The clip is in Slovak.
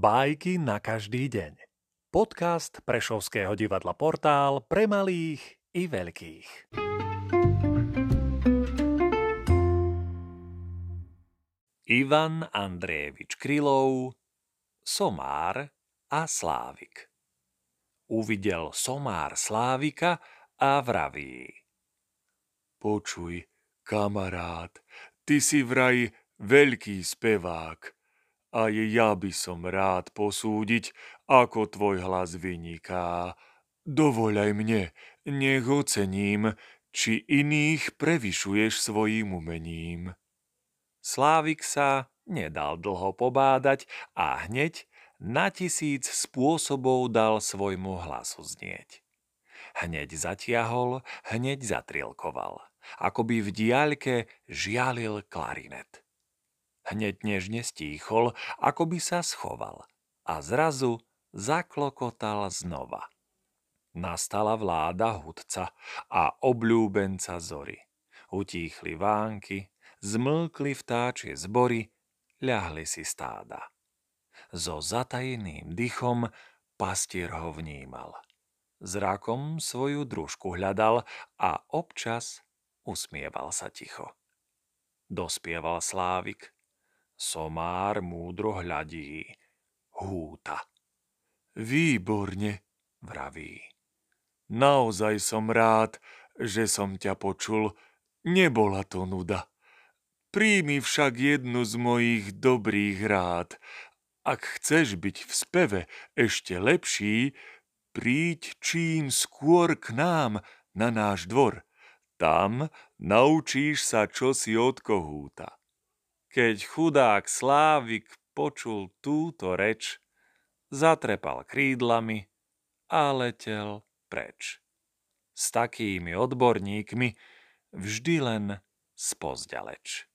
Bajky na každý deň. Podcast Prešovského divadla Portál pre malých i veľkých. Ivan Andrejevič Krylov, Somár a Slávik. Uvidel Somár Slávika a vraví. Počuj, kamarát, ty si vraj veľký spevák aj ja by som rád posúdiť, ako tvoj hlas vyniká. Dovoľaj mne, nech ocením, či iných prevyšuješ svojim umením. Slávik sa nedal dlho pobádať a hneď na tisíc spôsobov dal svojmu hlasu znieť. Hneď zatiahol, hneď zatrilkoval, ako by v diaľke žialil klarinet. Hneď nežne stíchol, ako by sa schoval a zrazu zaklokotal znova. Nastala vláda hudca a obľúbenca zory. Utíchli vánky, zmlkli vtáčie zbory, ľahli si stáda. So zatajeným dychom pastier ho vnímal. Zrakom svoju družku hľadal a občas usmieval sa ticho. Dospieval Slávik, Somár múdro hľadí. Húta. Výborne, vraví. Naozaj som rád, že som ťa počul. Nebola to nuda. Príjmi však jednu z mojich dobrých rád. Ak chceš byť v speve ešte lepší, príď čím skôr k nám na náš dvor. Tam naučíš sa čosi od kohúta. Keď chudák Slávik počul túto reč, zatrepal krídlami a letel preč. S takými odborníkmi vždy len spozďaleč.